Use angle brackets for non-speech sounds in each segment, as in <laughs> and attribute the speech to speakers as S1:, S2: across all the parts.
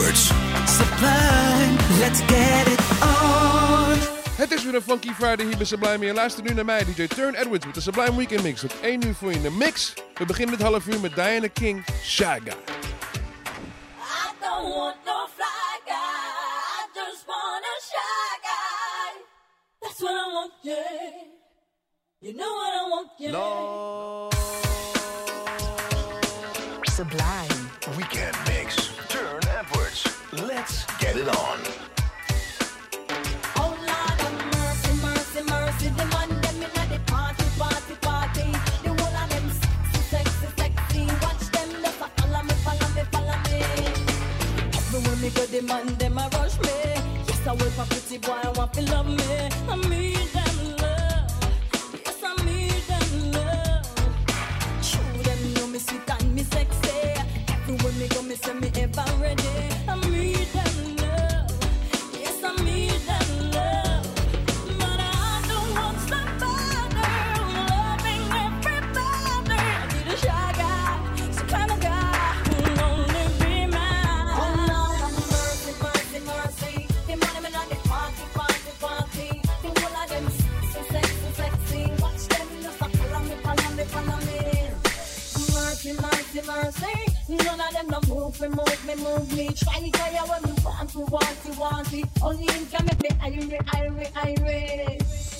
S1: Edwards.
S2: Sublime, let's get it on.
S3: Het is weer een Funky Friday hier bij Sublime. En luister nu naar mij, DJ Turn Edwards, met de Sublime Weekend Mix. Tot 1 uur voor je in de mix. We beginnen het half uur met Diana King, Shy Guy.
S4: I don't want no fly guy. I just want a shy guy. That's what I want, yeah. You know what I want, yeah.
S1: Sublime.
S4: Go, the man them a rush me. Yes, I wait for pretty boy, I want to love me. I need them love. Yes, I need them love. True, them know me sweet and me sexy. Everywhere me go, me say me ever ready. Mercy, mercy. None of them no move me, move me, move me. Try to tell you what me want, me want, me want it. Only him can make me irate, irate, irate.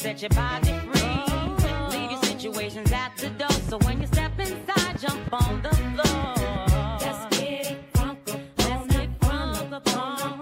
S5: set your body free. Leave your situations at the door. So when you step inside, jump on the floor. Let's get it, Let's get it,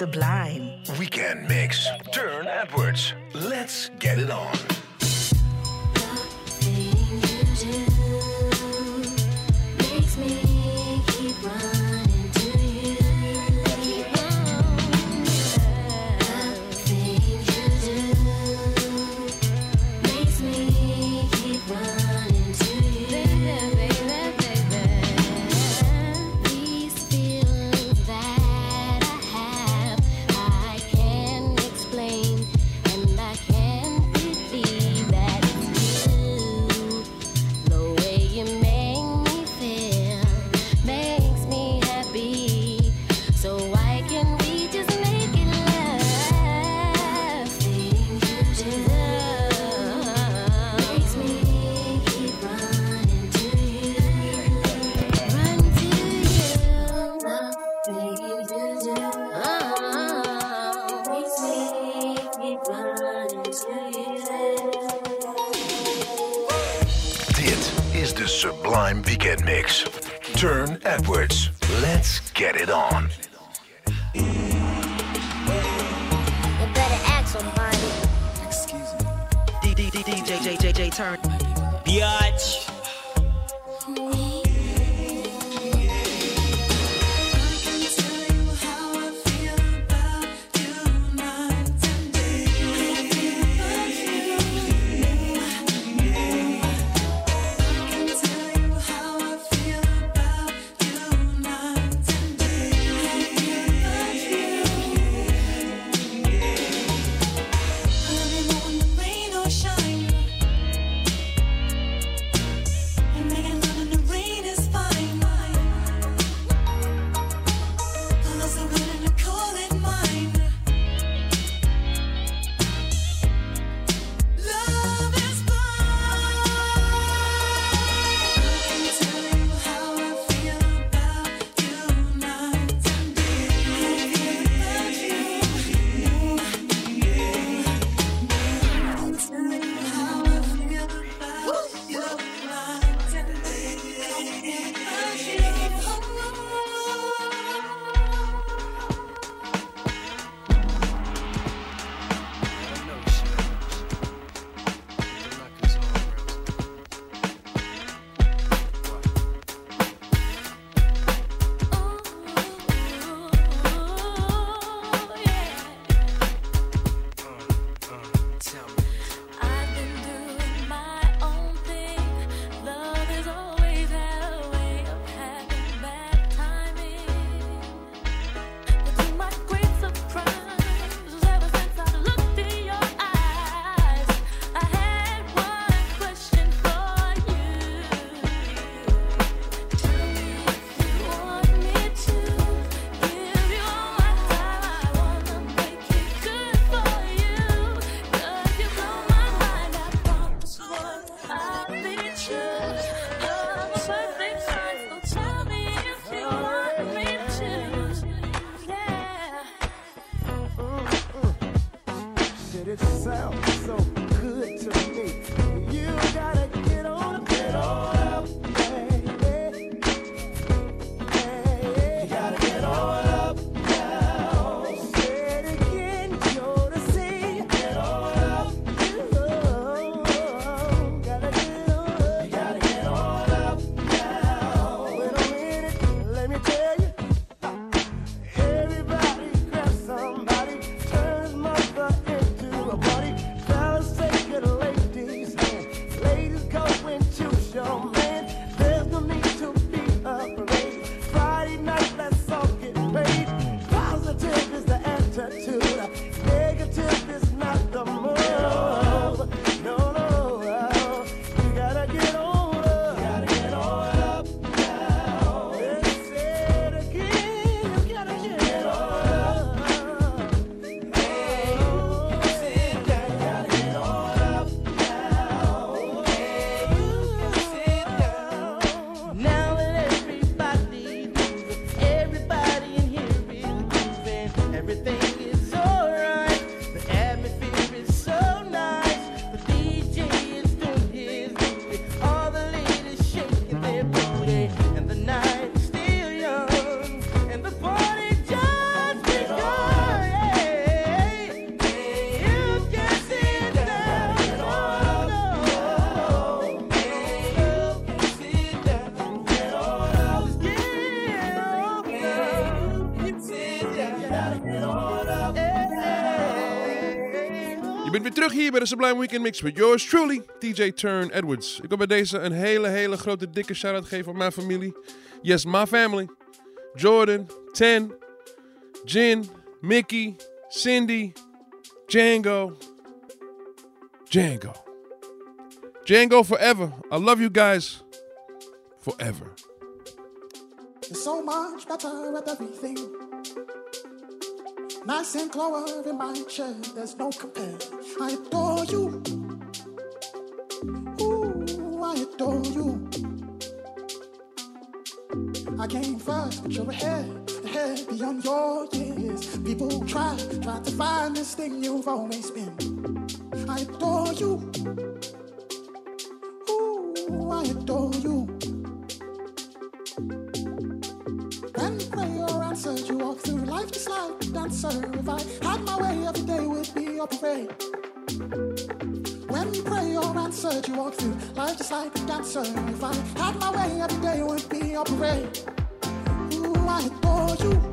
S6: Sublime.
S3: terug hier bij de Sublime Weekend Mix met yours truly, DJ Turne Edwards. Ik wil bij deze een hele, hele grote, dikke shout-out geven aan mijn familie. Yes, my family. Jordan, Ten, Jin, Mickey, Cindy, Django. Django. Django forever. I love you guys forever.
S7: So much better everything. Nice and glory, my chair, there's no compare. I adore you. Ooh, I adore you. I came first, but you're ahead, ahead beyond your years. People try, try to find this thing you've always been. I adore you. Ooh, I adore you. you walk through life just like a dancer. If I had my way, every day would be a parade. When you pray or answered, you walk through life just like a dancer. If I had my way, every day would be a parade. Ooh, I adore you.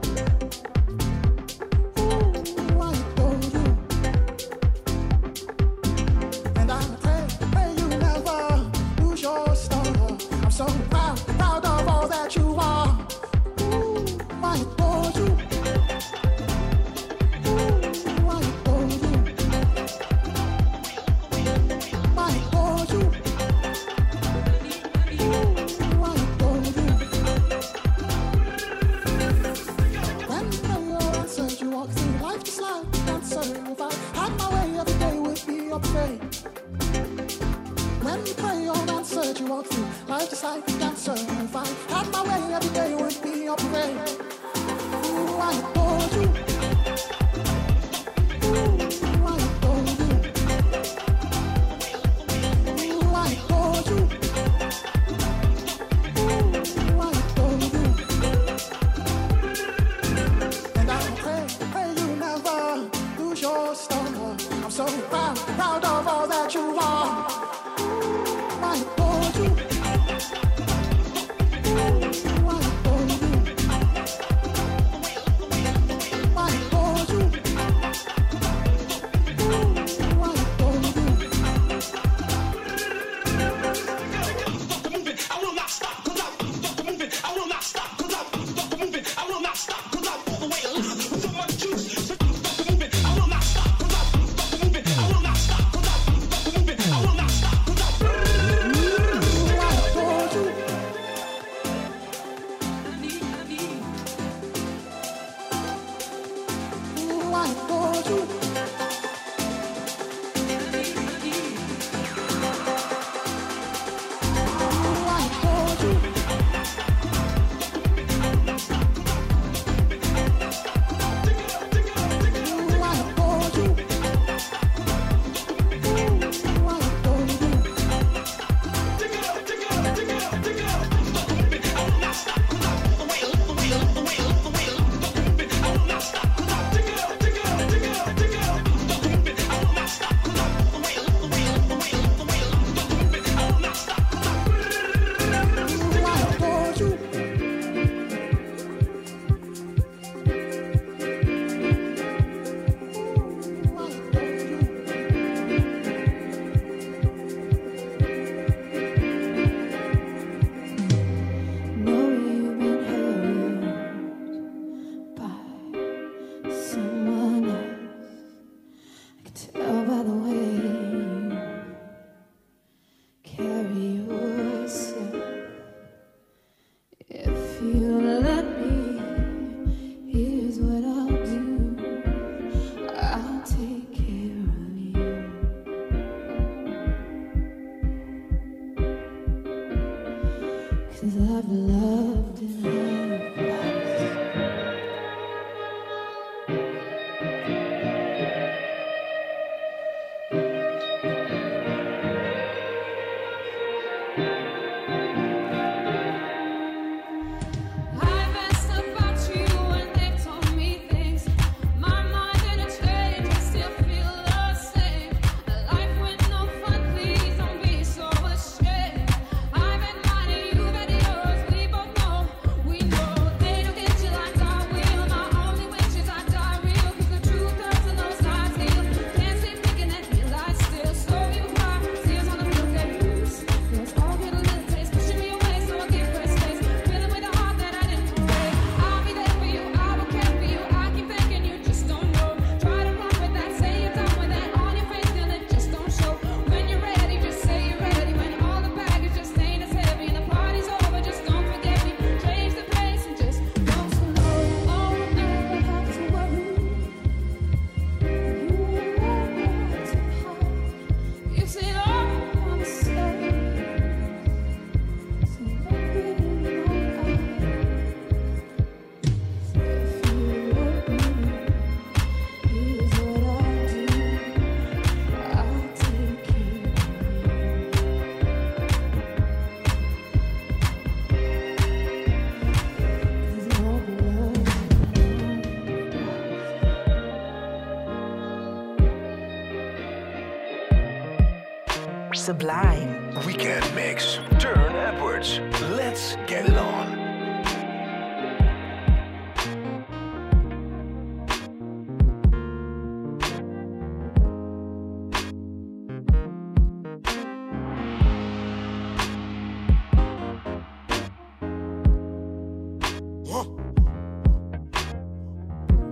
S8: sublime.
S1: Weekend mix. Turne Edwards. Let's get it on.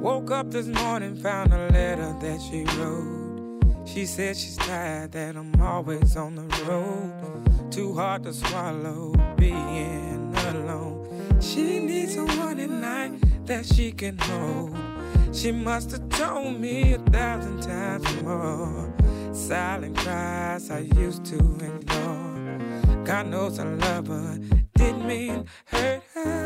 S9: Woke up this morning, found a letter that she wrote. She said she's tired that I'm always on the road. Too hard to swallow being alone. She needs someone at night that she can hold. She must have told me a thousand times more. Silent cries I used to ignore. God knows I love her, didn't mean hurt her.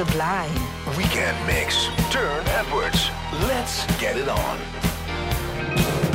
S10: sublime. Weekend mix. Turne Edwards. Let's get it on.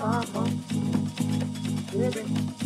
S11: uh-huh, baby.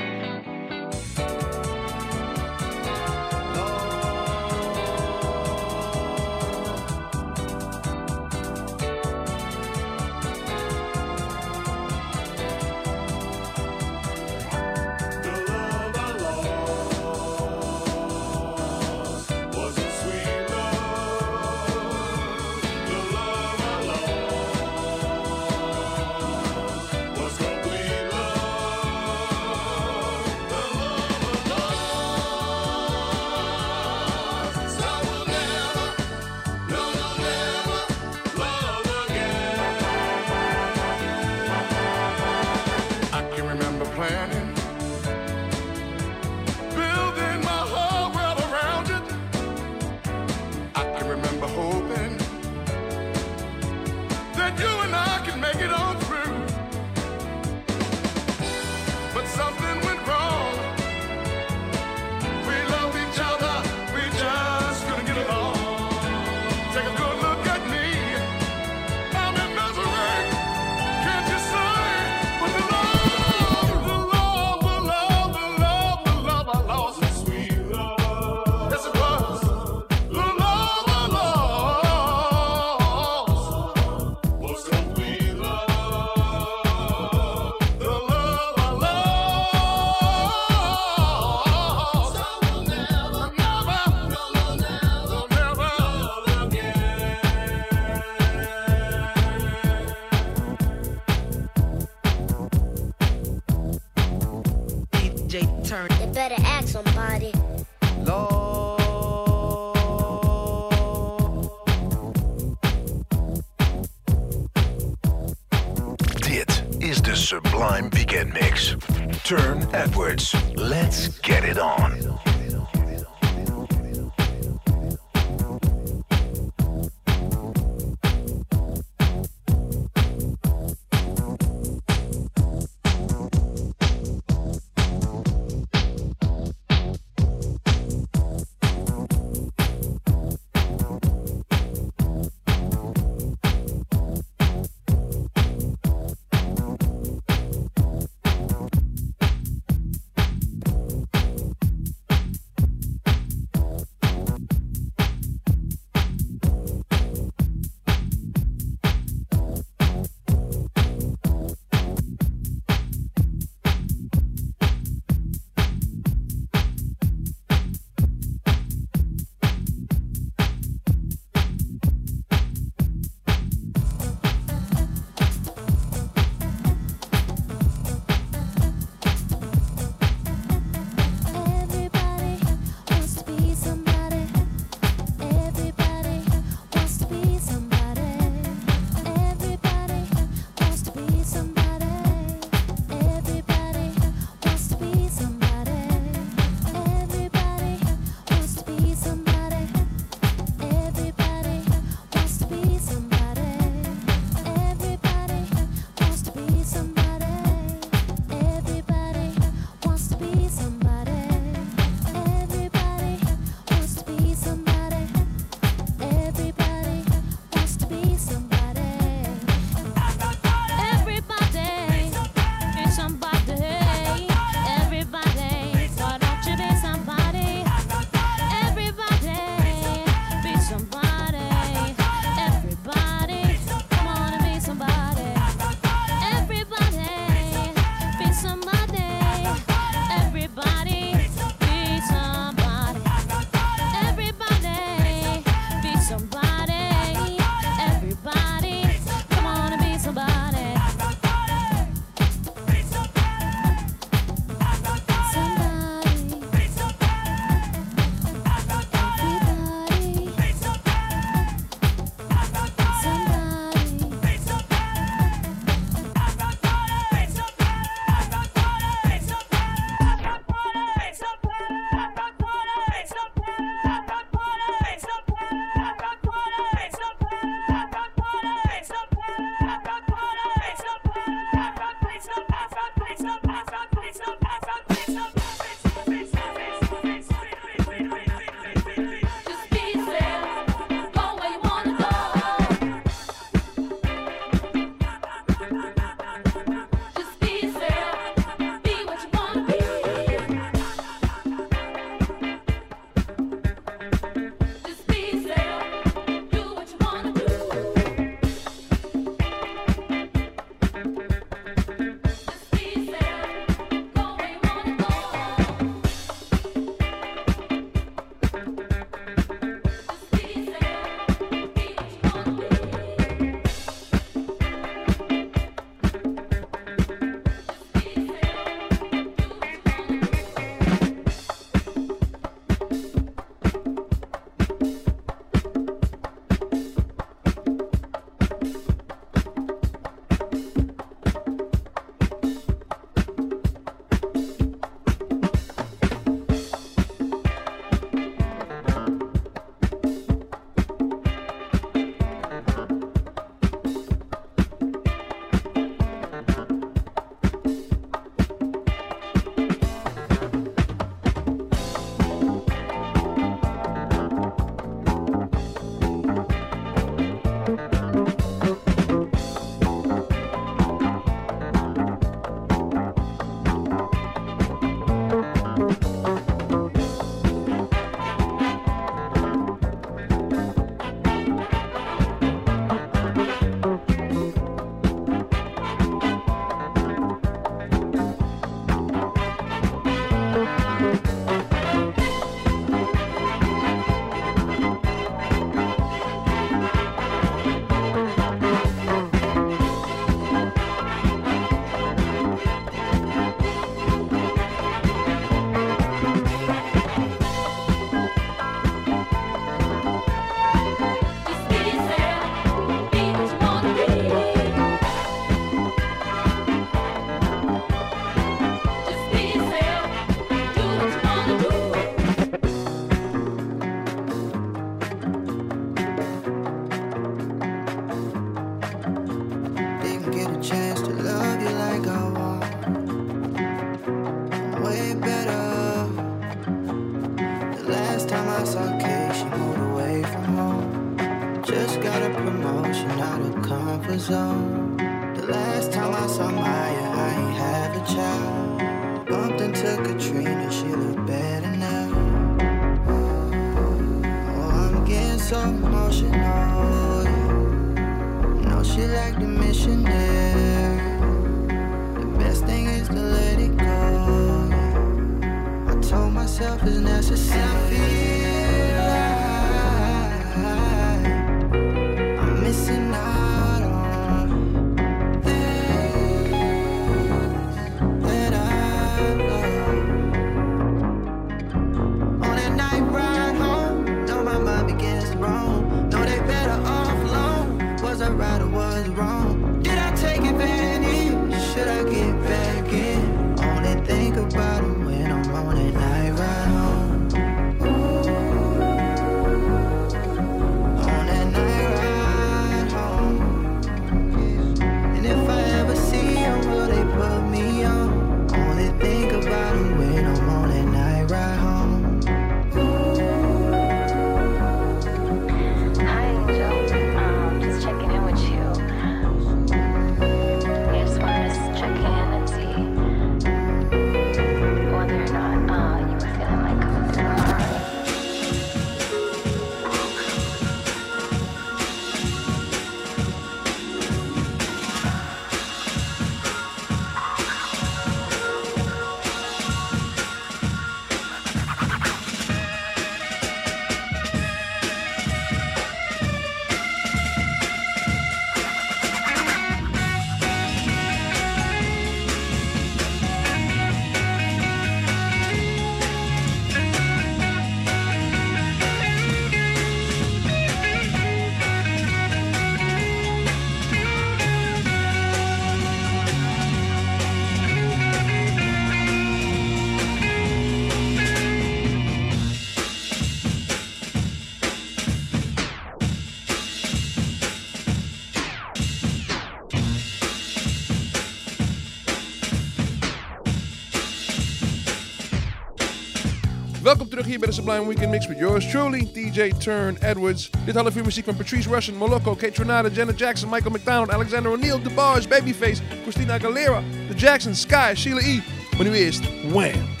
S2: Welkom terug hier bij de Sublime Weekend Mix met yours truly, DJ Turne Edwards. Dit half uur muziek van Patrice Rushen, Moloko, Kate Renata, Janet Jackson, Michael McDonald, Alexander O'Neal, DeBarge, Babyface, Christina Aguilera, The Jacksons, Skyy, Sheila E. Maar nu eerst Wham!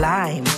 S6: climb.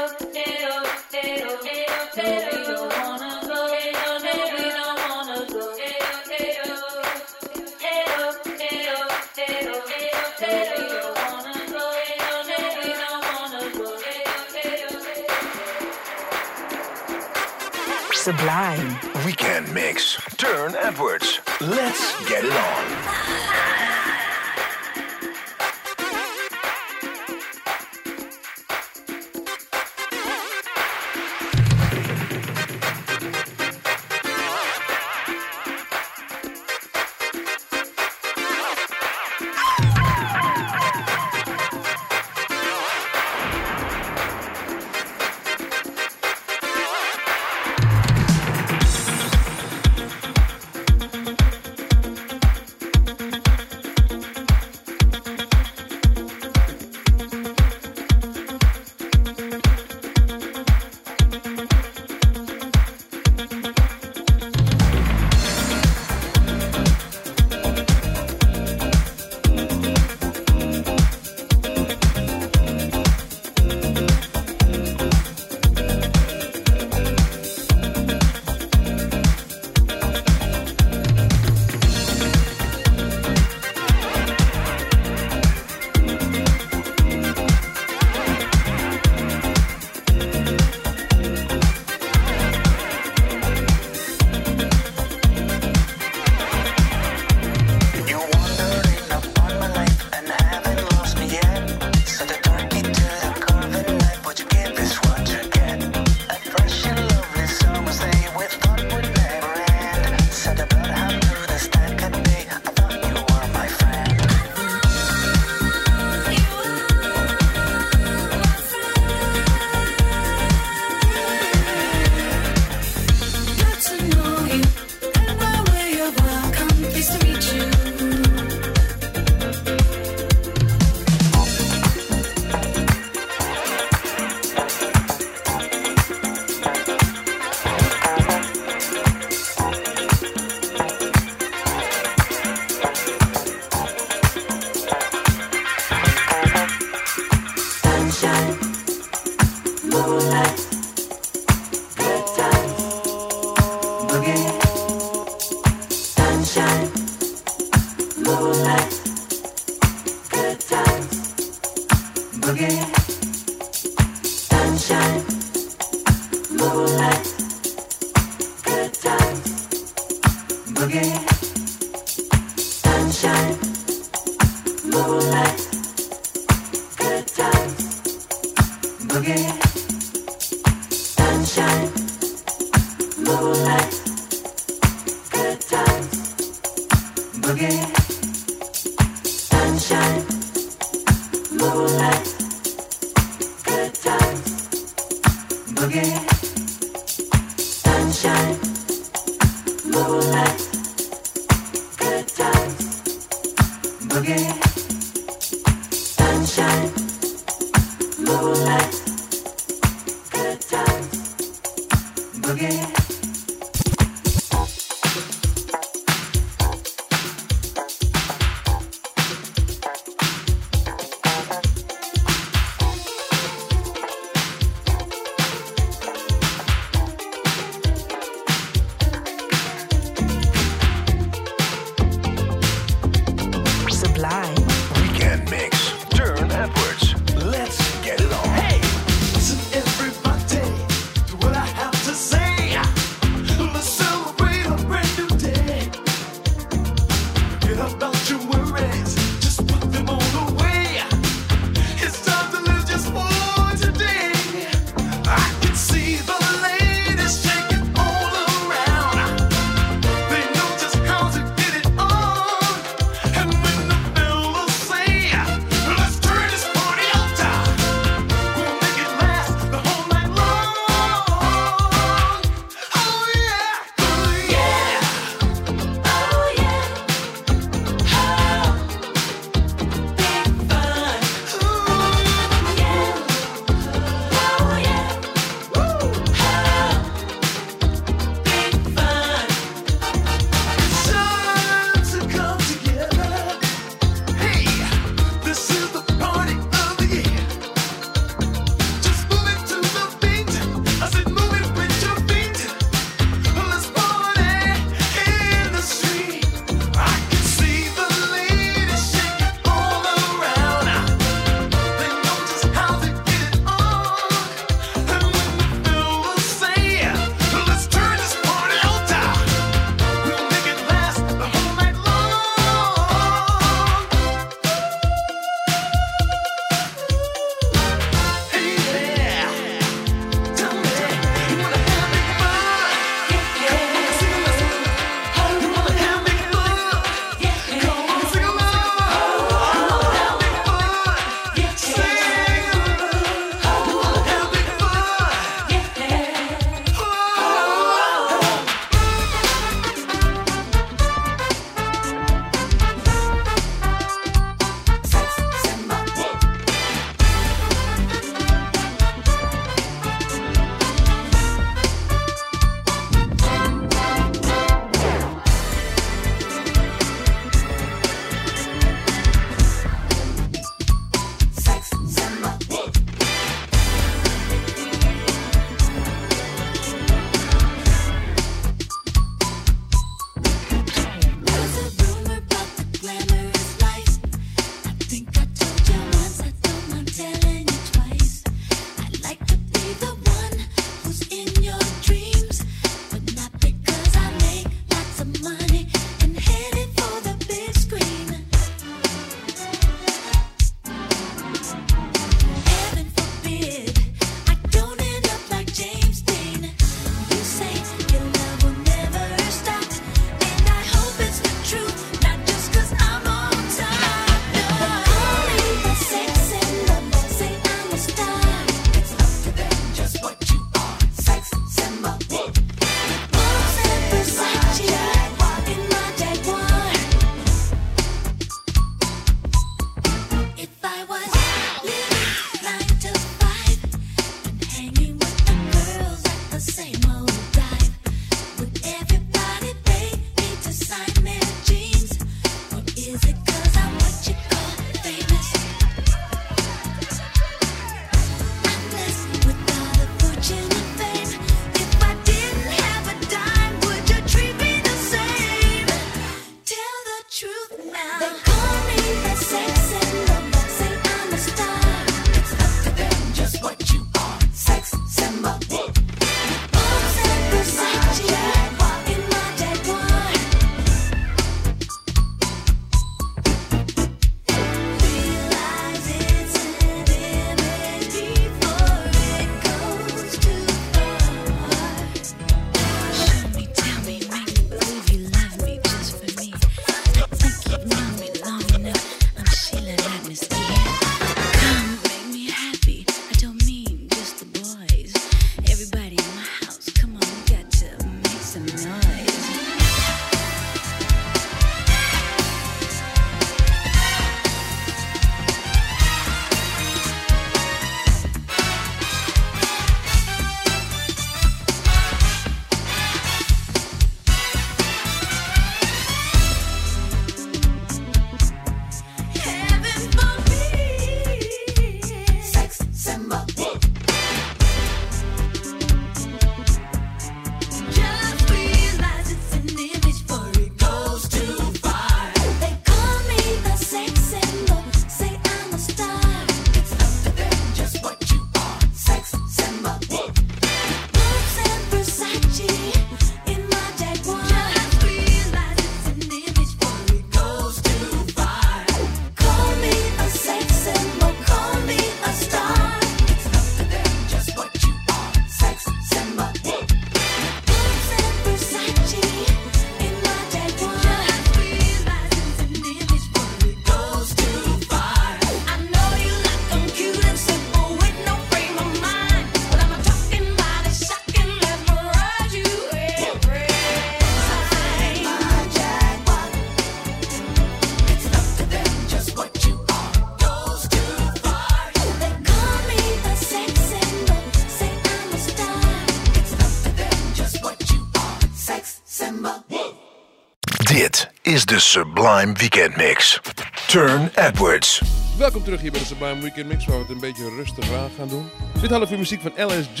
S8: Sublime
S1: Weekend Mix. Turne Edwards.
S3: Welkom terug hier bij de Sublime Weekend Mix, waar we het een beetje rustig aan gaan doen. Dit half uur muziek van LSG,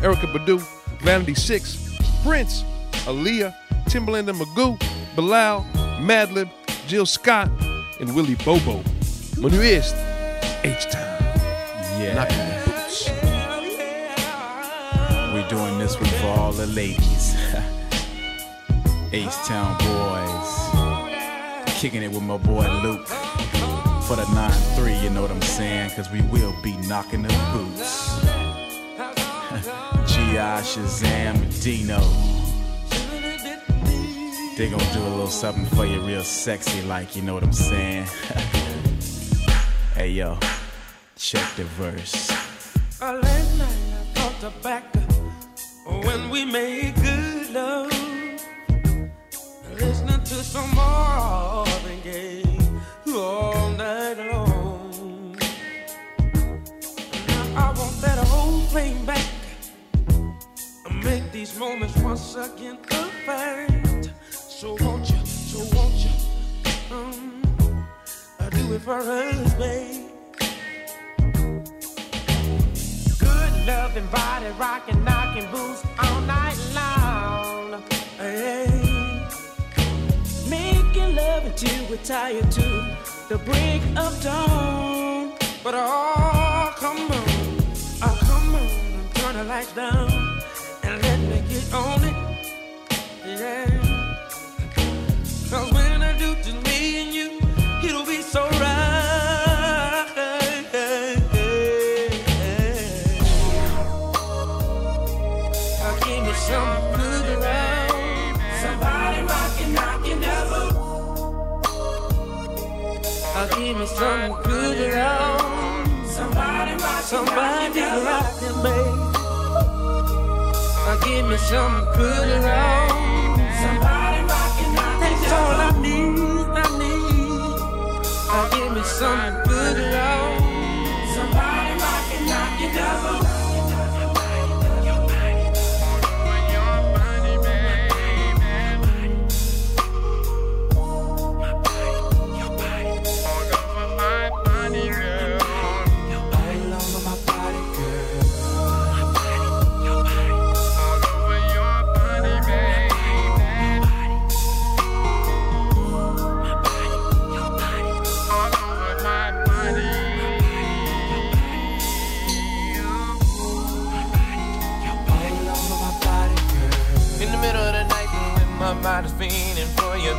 S3: Erykah Badu, Vanity Six, Prince, Aaliyah, Timbaland en Magoo, Bilal, Madlib, Jill Scott en Willie Bobo. Maar nu eerst H-Town.
S10: Yeah.
S3: Knocking the boots.
S10: We're doing this one for all the ladies. <laughs> H-Town boys. Kicking it with my boy Luke. For the 9-3, you know what I'm saying? Cause we will be knocking the boots. <laughs> G.I. Shazam Dino. They gonna do a little something for you real sexy like, you know what I'm saying? <laughs> hey yo, check the verse.
S12: Me some good around. Somebody rockin', somebody babe. Now give me some good around. Somebody That's all I need, I need. Now give me some good around.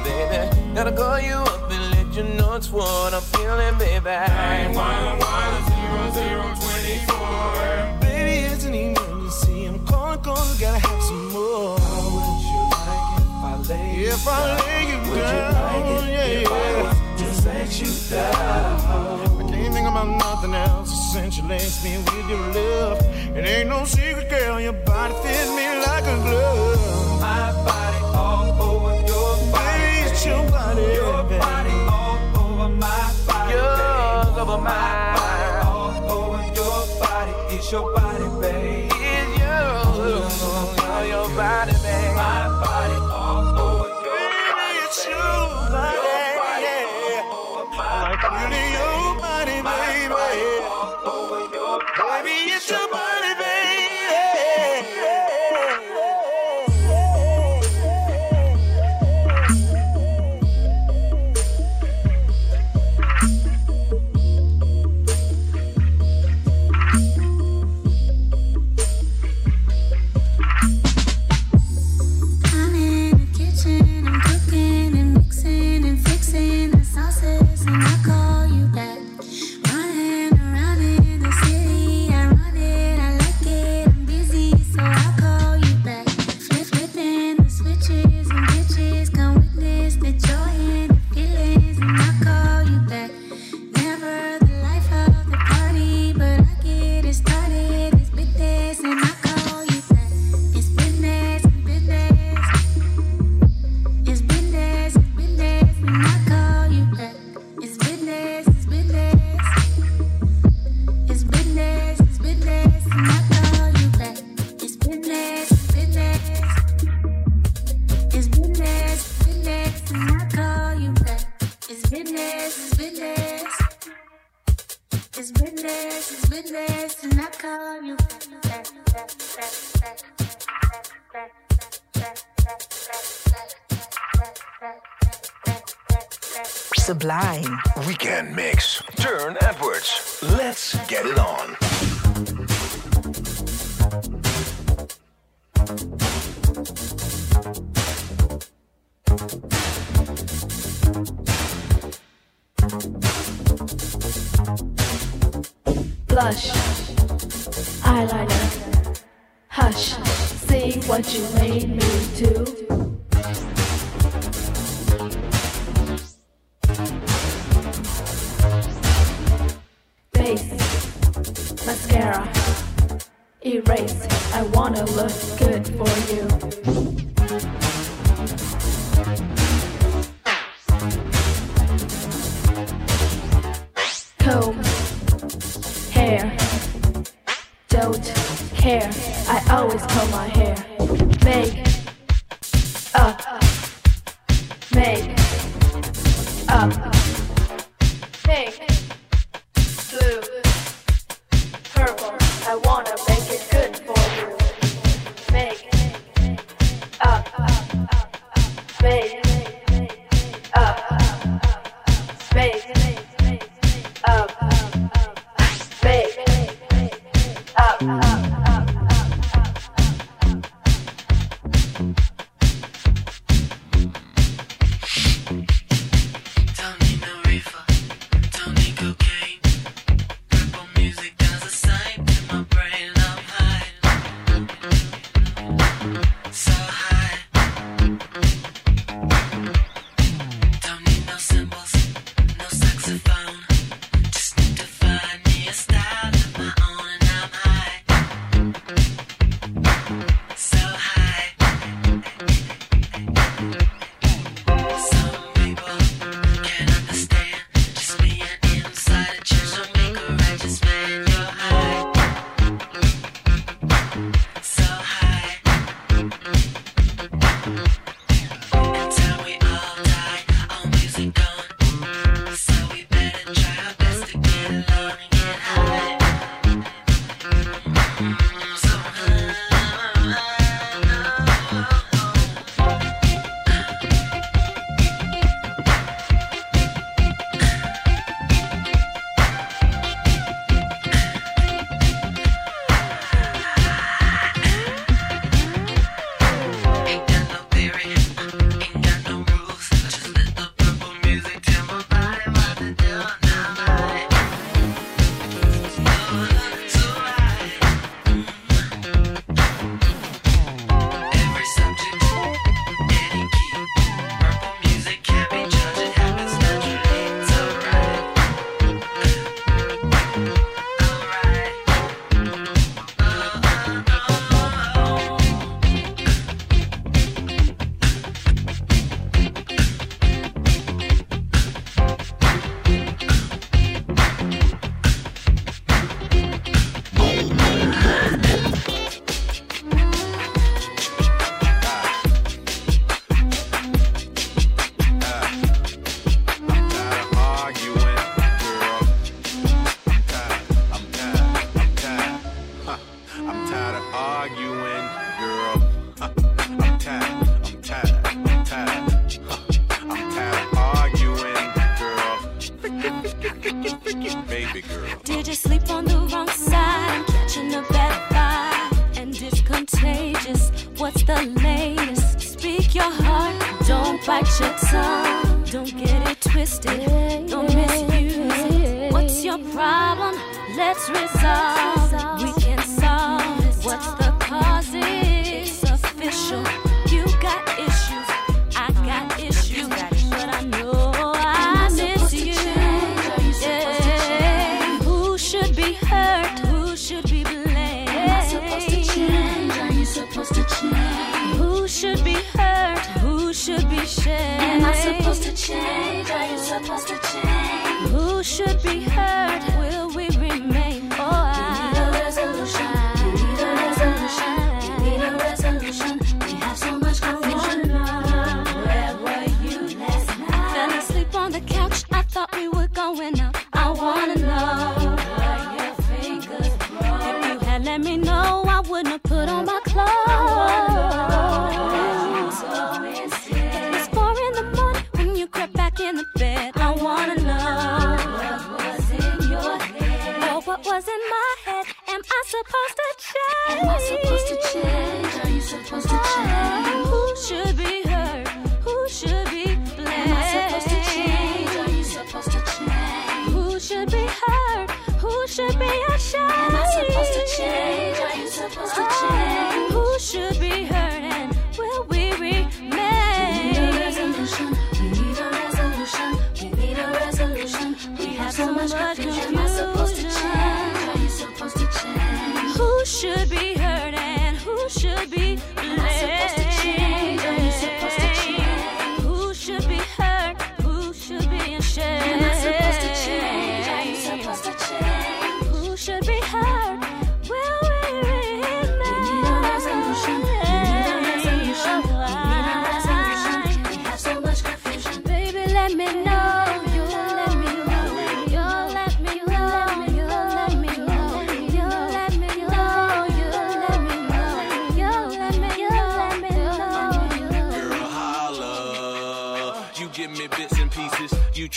S12: Baby. Gotta call you up and let you know it's what I'm feeling, baby. 911 Baby, it's an emergency. I'm calling I gotta have some more. Would you like if I lay you if I lay you Would down? you like it yeah, yeah. I just let you down? I can't think about nothing else since you laced me with your love. It ain't no secret, girl. Your body fits me like a glove. Over my body. All over your body. It's your body,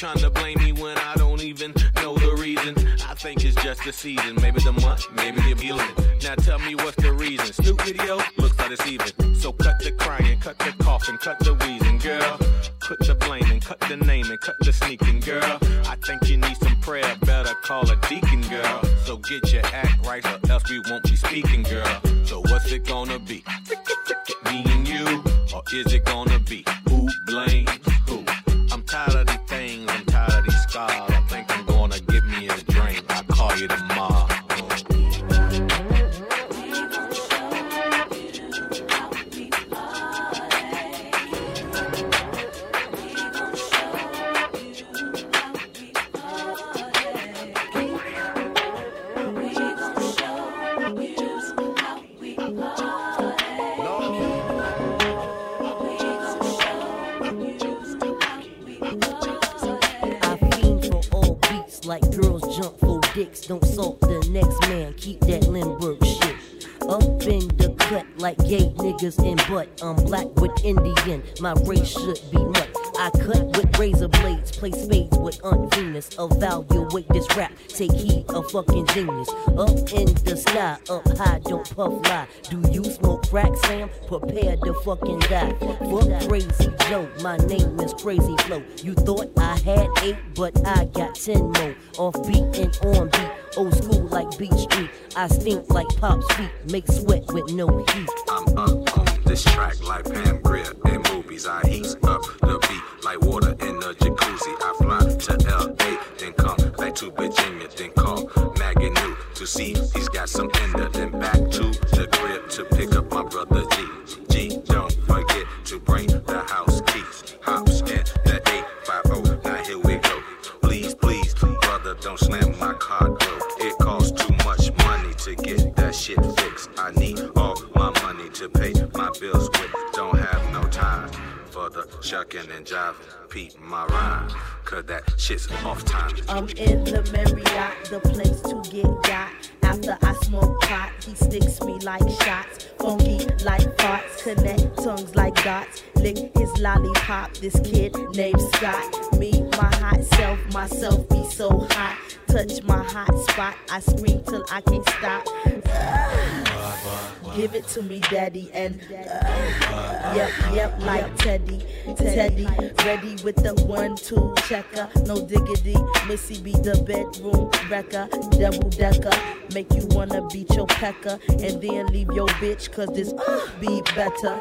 S13: You
S8: tryna blame me when I don't even know the reason. I think it's just the season. Maybe the month, maybe the feeling. Now tell me what's the reason. Snoop video looks like it's even. So cut the crying, cut the coughing, cut the wheezing, girl. Put the blaming, cut the naming, cut the sneaking, girl. I think you need some prayer. Better call a deacon, girl. So get your act right, or else we won't be speaking, girl. So what's it gonna be? Me and you, or is it gonna be who blames
S14: my race should be nut. I cut with razor blades, play spades with Aunt Venus. Evaluate this rap, take heed of fucking genius. Up in the sky, up high, don't puff lie. Do you smoke crack, Sam? Prepare to fucking die. Fuck Crazy Joe, my name is Crazy Flow. You thought I had eight, but I got ten more. Off beat and on beat, old school like Beach Street. I stink like Pop's feet, make sweat with no heat.
S15: I'm up on this track like Pam Grier movies. I heat up the beat like water in a jacuzzi. I fly to LA, then come back to Virginia, then call Maggie New to see he's got some ender. Then back to the crib to pick up my brother G. shucking and jiving. Peep my rhyme, cause that shit's off time.
S14: I'm in the Marriott, the place to get got. After I smoke pot, he sticks me like shots. Funky like farts, connect tongues like dots. Lick his lollipop, this kid named Scott. Me, my hot self, myself be so hot. Touch my hot spot, I scream till I can't stop. Give it to me, daddy, and uh, yep, yep, like Teddy, Teddy, ready with the one-two checker, no diggity. Missy be the bedroom wrecker, double decker, make you wanna beat your pecker, and then leave your bitch, cause this be better.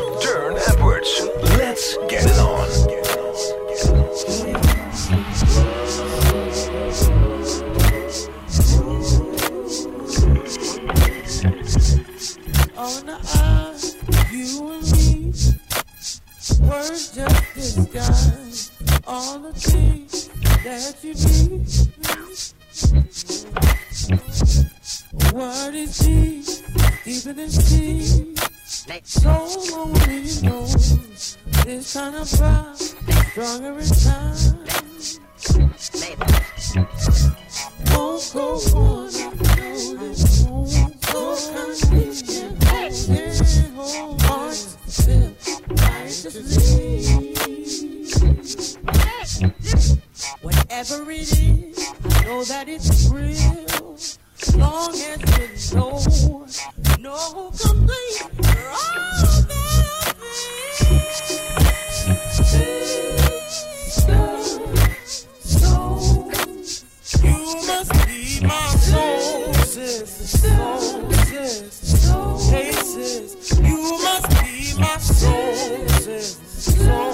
S10: just disguise all the things that you need. What is deep, deeper than deep? So know this stronger time. Won't go on, know this won't go on. Yeah, hold on, still. Whatever it is, I know that it's real. Long as you know, no complaint. You're all You must be my soul, sis. Soul. You must be my soul, sis. Soul,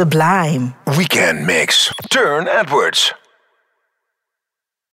S1: Sublime. Weekend Mix. Turne Edwards.